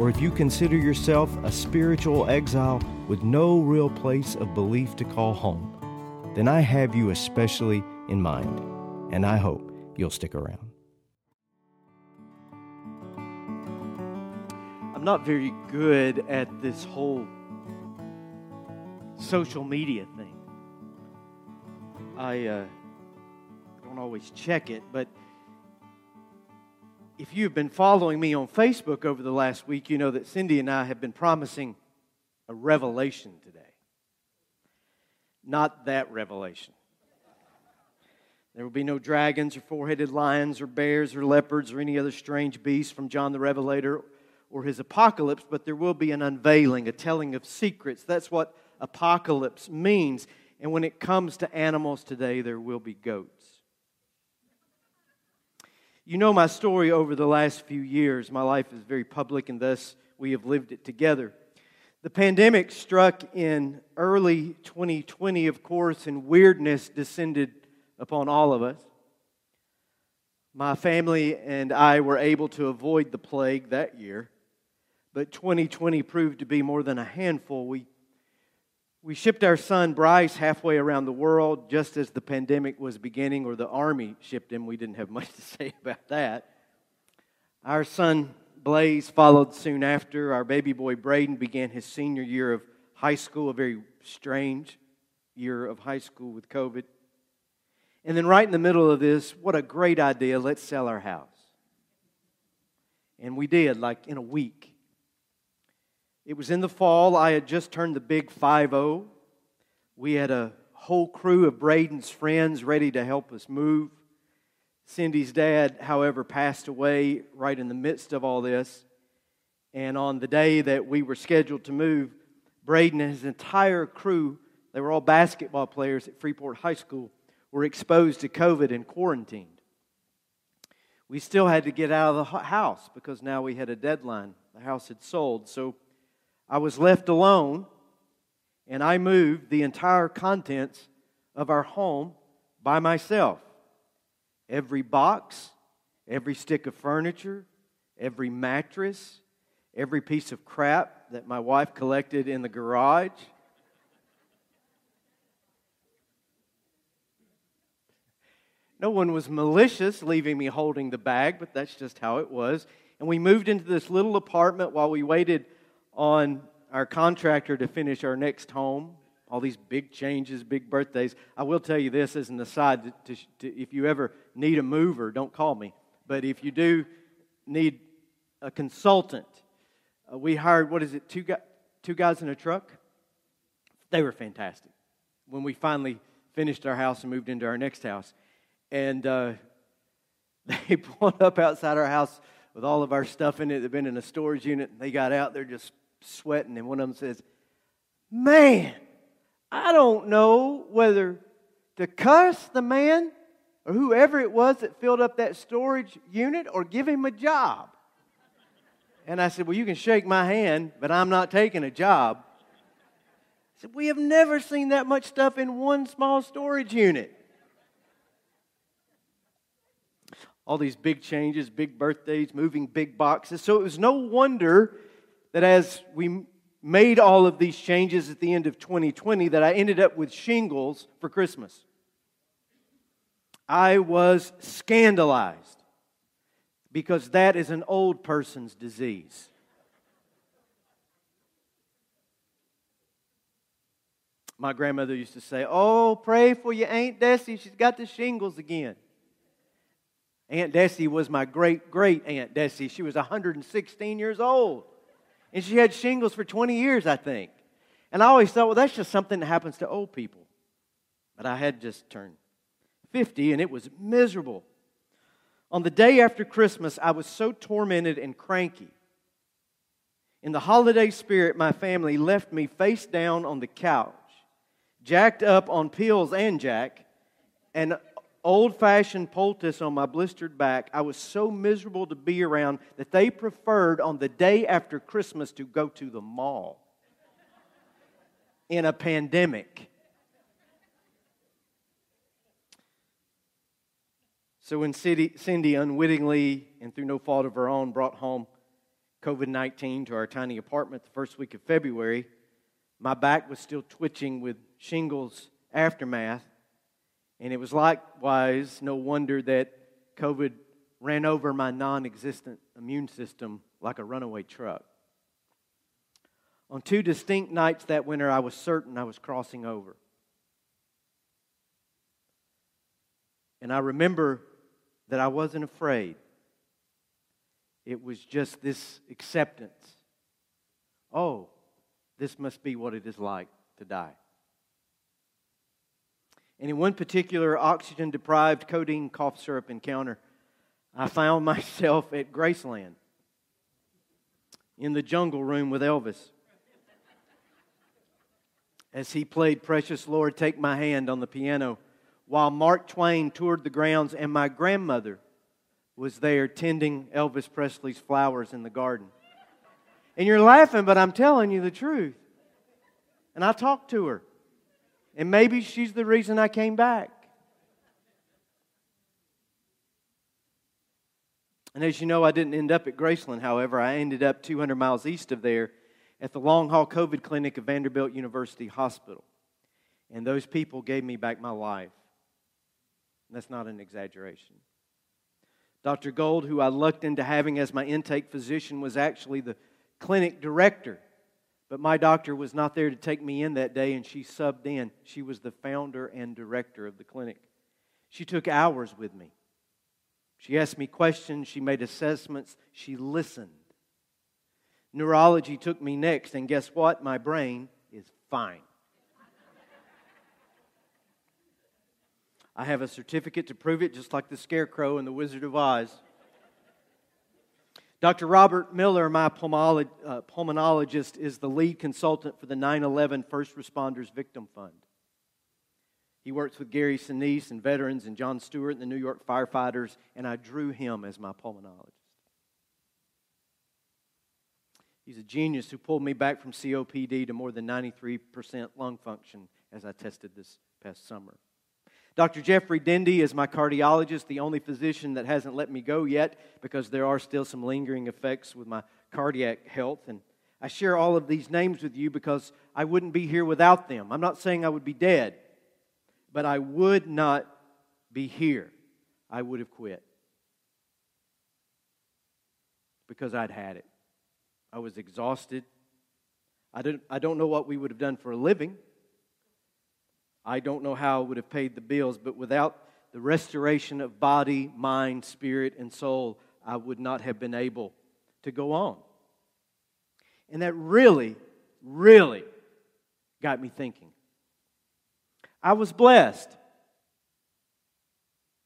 or if you consider yourself a spiritual exile with no real place of belief to call home, then I have you especially in mind, and I hope you'll stick around. I'm not very good at this whole social media thing. I uh, don't always check it, but if you've been following me on Facebook over the last week, you know that Cindy and I have been promising a revelation today. Not that revelation. There will be no dragons or four headed lions or bears or leopards or any other strange beasts from John the Revelator or his apocalypse, but there will be an unveiling, a telling of secrets. That's what apocalypse means. And when it comes to animals today, there will be goats. You know my story over the last few years. My life is very public, and thus we have lived it together. The pandemic struck in early 2020, of course, and weirdness descended upon all of us. My family and I were able to avoid the plague that year, but 2020 proved to be more than a handful. We we shipped our son Bryce halfway around the world just as the pandemic was beginning, or the Army shipped him. We didn't have much to say about that. Our son Blaze followed soon after. Our baby boy Braden began his senior year of high school, a very strange year of high school with COVID. And then, right in the middle of this, what a great idea let's sell our house. And we did, like in a week. It was in the fall. I had just turned the big 5 0. We had a whole crew of Braden's friends ready to help us move. Cindy's dad, however, passed away right in the midst of all this. And on the day that we were scheduled to move, Braden and his entire crew, they were all basketball players at Freeport High School, were exposed to COVID and quarantined. We still had to get out of the house because now we had a deadline. The house had sold. So I was left alone, and I moved the entire contents of our home by myself. Every box, every stick of furniture, every mattress, every piece of crap that my wife collected in the garage. No one was malicious leaving me holding the bag, but that's just how it was. And we moved into this little apartment while we waited on our contractor to finish our next home. All these big changes, big birthdays. I will tell you this as an aside to, to, if you ever need a mover, don't call me. But if you do need a consultant, uh, we hired, what is it, two, two guys in a truck? They were fantastic. When we finally finished our house and moved into our next house. And uh, they pulled up outside our house with all of our stuff in it. They'd been in a storage unit. And they got out there just sweating, and one of them says, Man, I don't know whether to cuss the man or whoever it was that filled up that storage unit or give him a job. And I said, Well, you can shake my hand, but I'm not taking a job. I said, We have never seen that much stuff in one small storage unit. All these big changes, big birthdays, moving big boxes. So it was no wonder that as we made all of these changes at the end of 2020 that I ended up with shingles for Christmas. I was scandalized because that is an old person's disease. My grandmother used to say, Oh, pray for your Aunt Desi. She's got the shingles again. Aunt Desi was my great great Aunt Desi. She was 116 years old. And she had shingles for 20 years, I think. And I always thought, well, that's just something that happens to old people. But I had just turned 50 and it was miserable. On the day after Christmas, I was so tormented and cranky. In the holiday spirit, my family left me face down on the couch, jacked up on pills and jack, and old fashioned poultice on my blistered back. I was so miserable to be around that they preferred on the day after Christmas to go to the mall in a pandemic. So when Cindy unwittingly and through no fault of her own brought home COVID 19 to our tiny apartment the first week of February, my back was still twitching with shingles aftermath. And it was likewise no wonder that COVID ran over my non existent immune system like a runaway truck. On two distinct nights that winter, I was certain I was crossing over. And I remember that I wasn't afraid. It was just this acceptance. Oh, this must be what it is like to die. And in one particular oxygen deprived codeine cough syrup encounter, I found myself at Graceland in the jungle room with Elvis as he played Precious Lord, Take My Hand on the piano, while Mark Twain toured the grounds and my grandmother was there tending Elvis Presley's flowers in the garden. And you're laughing, but I'm telling you the truth. And I talked to her. And maybe she's the reason I came back. And as you know, I didn't end up at Graceland, however. I ended up 200 miles east of there at the long haul COVID clinic of Vanderbilt University Hospital. And those people gave me back my life. That's not an exaggeration. Dr. Gold, who I lucked into having as my intake physician, was actually the clinic director. But my doctor was not there to take me in that day, and she subbed in. She was the founder and director of the clinic. She took hours with me. She asked me questions, she made assessments, she listened. Neurology took me next, and guess what? My brain is fine. I have a certificate to prove it, just like the scarecrow in The Wizard of Oz. Dr. Robert Miller, my uh, pulmonologist, is the lead consultant for the 9 11 First Responders Victim Fund. He works with Gary Sinise and veterans and Jon Stewart and the New York firefighters, and I drew him as my pulmonologist. He's a genius who pulled me back from COPD to more than 93% lung function as I tested this past summer. Dr. Jeffrey Dendy is my cardiologist, the only physician that hasn't let me go yet because there are still some lingering effects with my cardiac health. And I share all of these names with you because I wouldn't be here without them. I'm not saying I would be dead, but I would not be here. I would have quit because I'd had it. I was exhausted. I, didn't, I don't know what we would have done for a living. I don't know how I would have paid the bills, but without the restoration of body, mind, spirit, and soul, I would not have been able to go on. And that really, really got me thinking. I was blessed.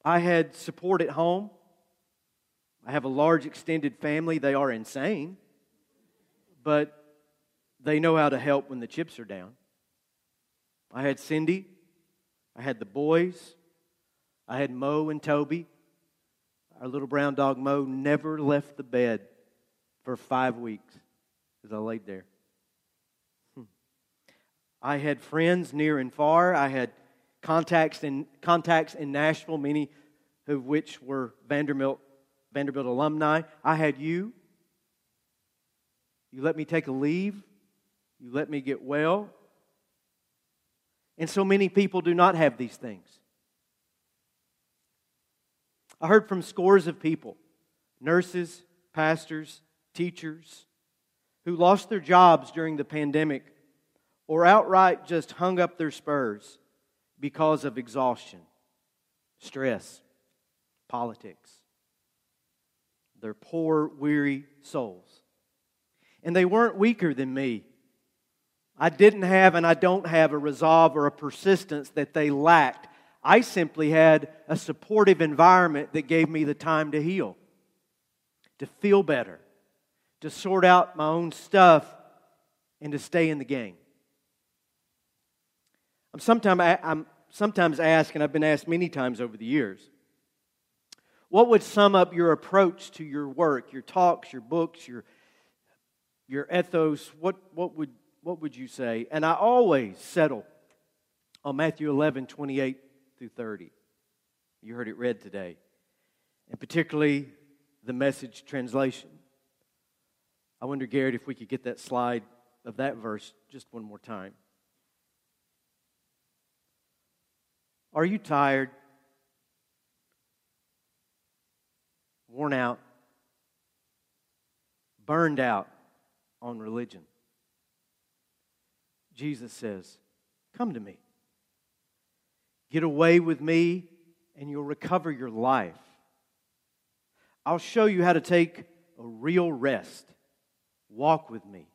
I had support at home. I have a large extended family. They are insane but they know how to help when the chips are down. I had Cindy, I had the boys, I had Mo and Toby. Our little brown dog Mo never left the bed for five weeks as I laid there. Hmm. I had friends near and far. I had contacts in, contacts in Nashville, many of which were Vanderbilt, Vanderbilt alumni. I had you. You let me take a leave. You let me get well. And so many people do not have these things. I heard from scores of people nurses, pastors, teachers who lost their jobs during the pandemic or outright just hung up their spurs because of exhaustion, stress, politics. Their poor, weary souls and they weren't weaker than me. I didn't have and I don't have a resolve or a persistence that they lacked. I simply had a supportive environment that gave me the time to heal, to feel better, to sort out my own stuff, and to stay in the game. I'm sometimes, I'm sometimes asked, and I've been asked many times over the years, what would sum up your approach to your work, your talks, your books, your, your ethos? What, what, would, what would you say? And I always settle on Matthew 11, 28 through 30. You heard it read today, and particularly the message translation. I wonder, Garrett, if we could get that slide of that verse just one more time. Are you tired? worn out, burned out on religion. Jesus says, Come to me. Get away with me, and you'll recover your life. I'll show you how to take a real rest. Walk with me,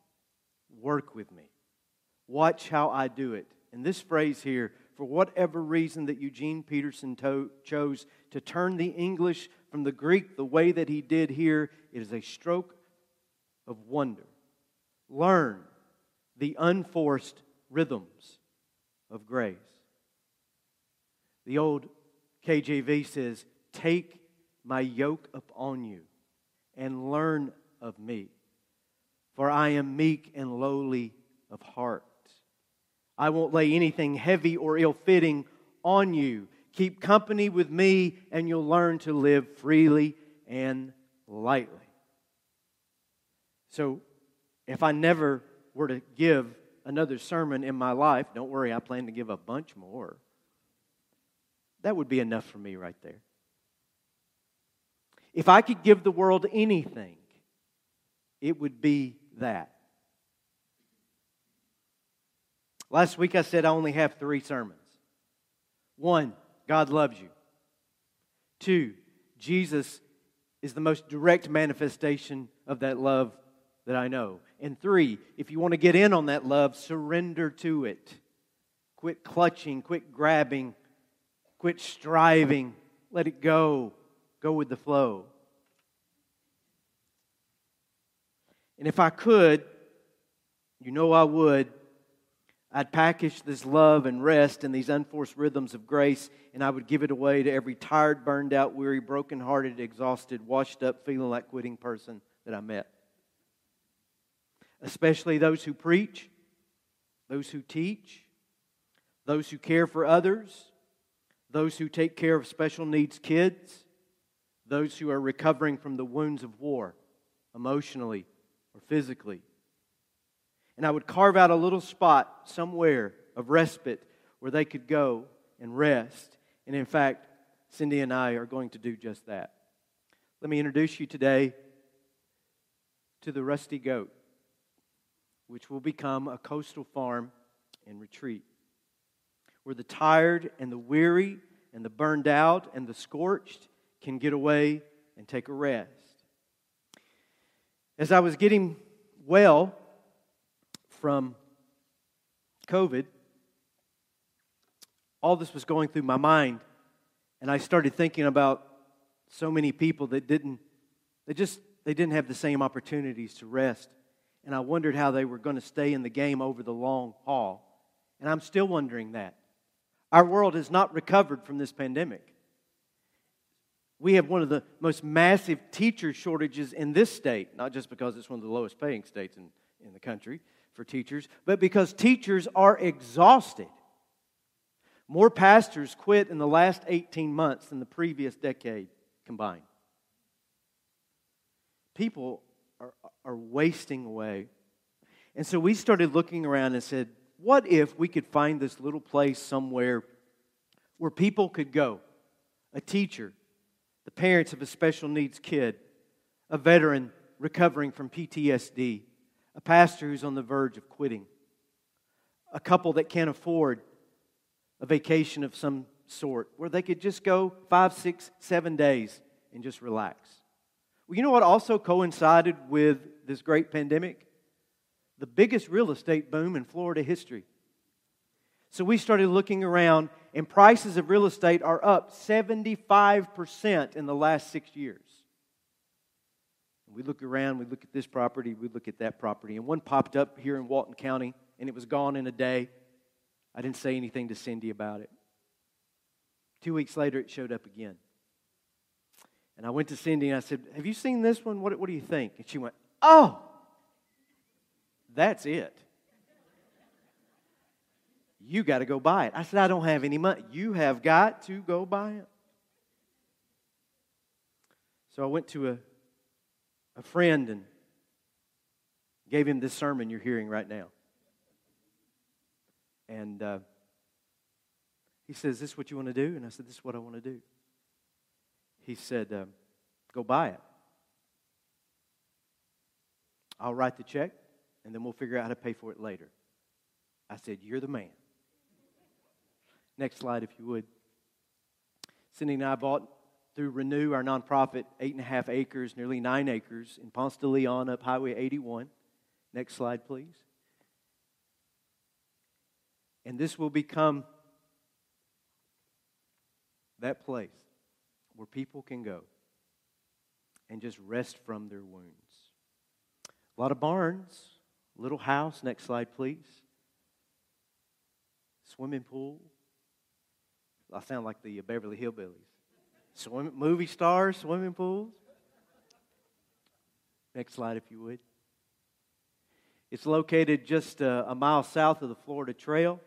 work with me. Watch how I do it. And this phrase here, for whatever reason that Eugene Peterson to- chose to turn the English from the Greek the way that he did here, it is a stroke of wonder. Learn the unforced rhythms of grace. The old KJV says, Take my yoke upon you and learn of me, for I am meek and lowly of heart. I won't lay anything heavy or ill fitting on you. Keep company with me, and you'll learn to live freely and lightly. So, if I never were to give another sermon in my life, don't worry, I plan to give a bunch more. That would be enough for me right there. If I could give the world anything, it would be that. Last week I said I only have three sermons. One, God loves you. Two, Jesus is the most direct manifestation of that love that I know. And three, if you want to get in on that love, surrender to it. Quit clutching, quit grabbing, quit striving. Let it go. Go with the flow. And if I could, you know I would, I'd package this love and rest and these unforced rhythms of grace, and I would give it away to every tired, burned out, weary, broken-hearted, exhausted, washed up, feeling like quitting person that I met. Especially those who preach, those who teach, those who care for others, those who take care of special needs kids, those who are recovering from the wounds of war, emotionally or physically and I would carve out a little spot somewhere of respite where they could go and rest. And in fact, Cindy and I are going to do just that. Let me introduce you today to the Rusty Goat, which will become a coastal farm and retreat where the tired and the weary and the burned out and the scorched can get away and take a rest. As I was getting well, from COVID, all this was going through my mind. And I started thinking about so many people that didn't, they just, they didn't have the same opportunities to rest. And I wondered how they were going to stay in the game over the long haul. And I'm still wondering that. Our world has not recovered from this pandemic. We have one of the most massive teacher shortages in this state, not just because it's one of the lowest paying states in, in the country, for teachers, but because teachers are exhausted. More pastors quit in the last 18 months than the previous decade combined. People are, are wasting away. And so we started looking around and said, what if we could find this little place somewhere where people could go? A teacher, the parents of a special needs kid, a veteran recovering from PTSD, a pastor who's on the verge of quitting, a couple that can't afford a vacation of some sort where they could just go five, six, seven days and just relax. Well, you know what also coincided with this great pandemic? The biggest real estate boom in Florida history. So we started looking around, and prices of real estate are up 75% in the last six years. We look around, we look at this property, we look at that property. And one popped up here in Walton County, and it was gone in a day. I didn't say anything to Cindy about it. Two weeks later, it showed up again. And I went to Cindy and I said, Have you seen this one? What, what do you think? And she went, Oh, that's it. You got to go buy it. I said, I don't have any money. You have got to go buy it. So I went to a, a friend and gave him this sermon you're hearing right now. And uh, he says, This Is what you want to do? And I said, This is what I want to do. He said, um, Go buy it. I'll write the check, and then we'll figure out how to pay for it later. I said, You're the man. Next slide, if you would. Cindy and I bought through Renew, our nonprofit, eight and a half acres, nearly nine acres in Ponce de Leon up Highway 81. Next slide, please. And this will become that place where people can go and just rest from their wounds. A lot of barns, little house. Next slide, please. Swimming pool. I sound like the Beverly Hillbillies. Swim, movie stars, swimming pools. Next slide, if you would. It's located just a, a mile south of the Florida Trail,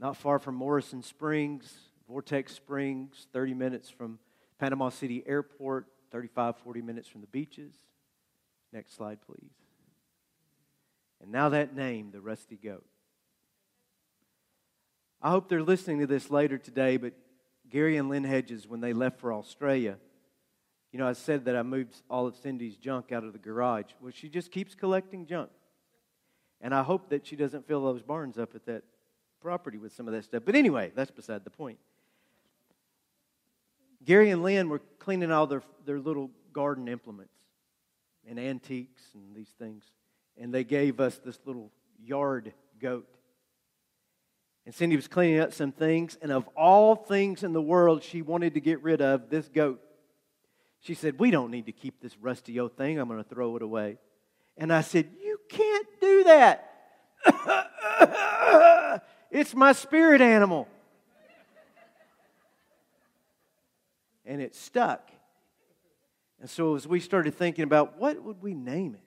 not far from Morrison Springs, Vortex Springs, 30 minutes from Panama City Airport, 35, 40 minutes from the beaches. Next slide, please. And now that name, the Rusty Goat. I hope they're listening to this later today, but Gary and Lynn Hedges, when they left for Australia, you know, I said that I moved all of Cindy's junk out of the garage. Well, she just keeps collecting junk. And I hope that she doesn't fill those barns up at that property with some of that stuff. But anyway, that's beside the point. Gary and Lynn were cleaning all their, their little garden implements and antiques and these things. And they gave us this little yard goat. And Cindy was cleaning up some things, and of all things in the world she wanted to get rid of, this goat. She said, We don't need to keep this rusty old thing. I'm going to throw it away. And I said, You can't do that. it's my spirit animal. And it stuck. And so as we started thinking about what would we name it?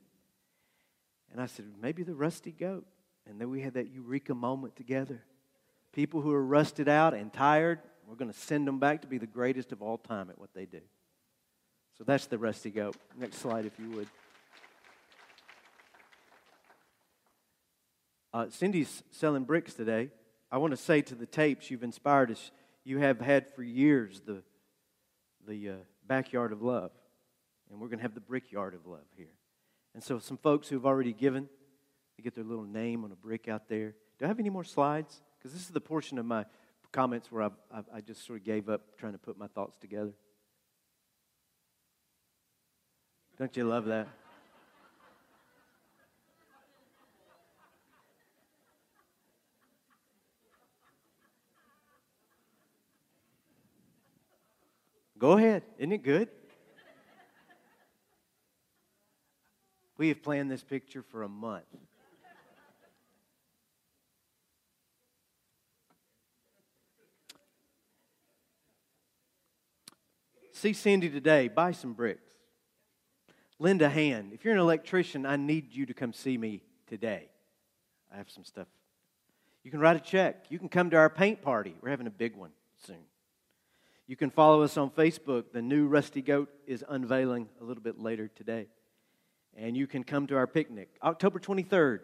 And I said, maybe the rusty goat. And then we had that eureka moment together. People who are rusted out and tired, we're going to send them back to be the greatest of all time at what they do. So that's the rusty goat. Next slide, if you would. Uh, Cindy's selling bricks today. I want to say to the tapes, you've inspired us. You have had for years the, the uh, backyard of love, and we're going to have the brickyard of love here. And so, some folks who've already given, they get their little name on a brick out there. Do I have any more slides? Because this is the portion of my comments where I, I, I just sort of gave up trying to put my thoughts together. Don't you love that? Go ahead. Isn't it good? We have planned this picture for a month. See Cindy today, buy some bricks. Lend a hand. If you're an electrician, I need you to come see me today. I have some stuff. You can write a check. You can come to our paint party. We're having a big one soon. You can follow us on Facebook. The new Rusty Goat is unveiling a little bit later today. And you can come to our picnic. October 23rd,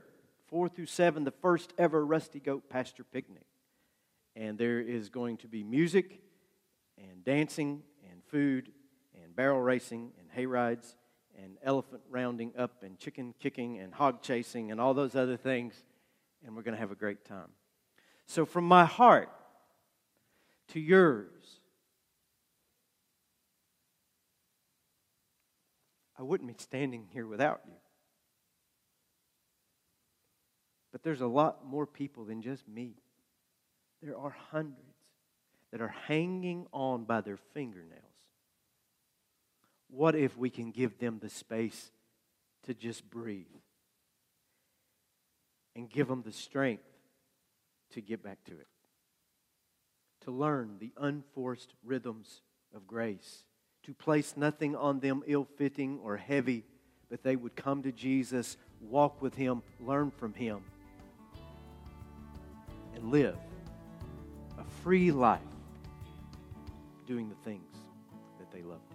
4 through 7, the first ever Rusty Goat Pasture Picnic. And there is going to be music and dancing and food and barrel racing and hay rides and elephant rounding up and chicken kicking and hog chasing and all those other things. And we're going to have a great time. So, from my heart to yours, I wouldn't be standing here without you. But there's a lot more people than just me. There are hundreds that are hanging on by their fingernails what if we can give them the space to just breathe and give them the strength to get back to it, to learn the unforced rhythms of grace, to place nothing on them ill fitting or heavy, but they would come to Jesus, walk with Him, learn from Him, and live a free life doing the things that they love to do.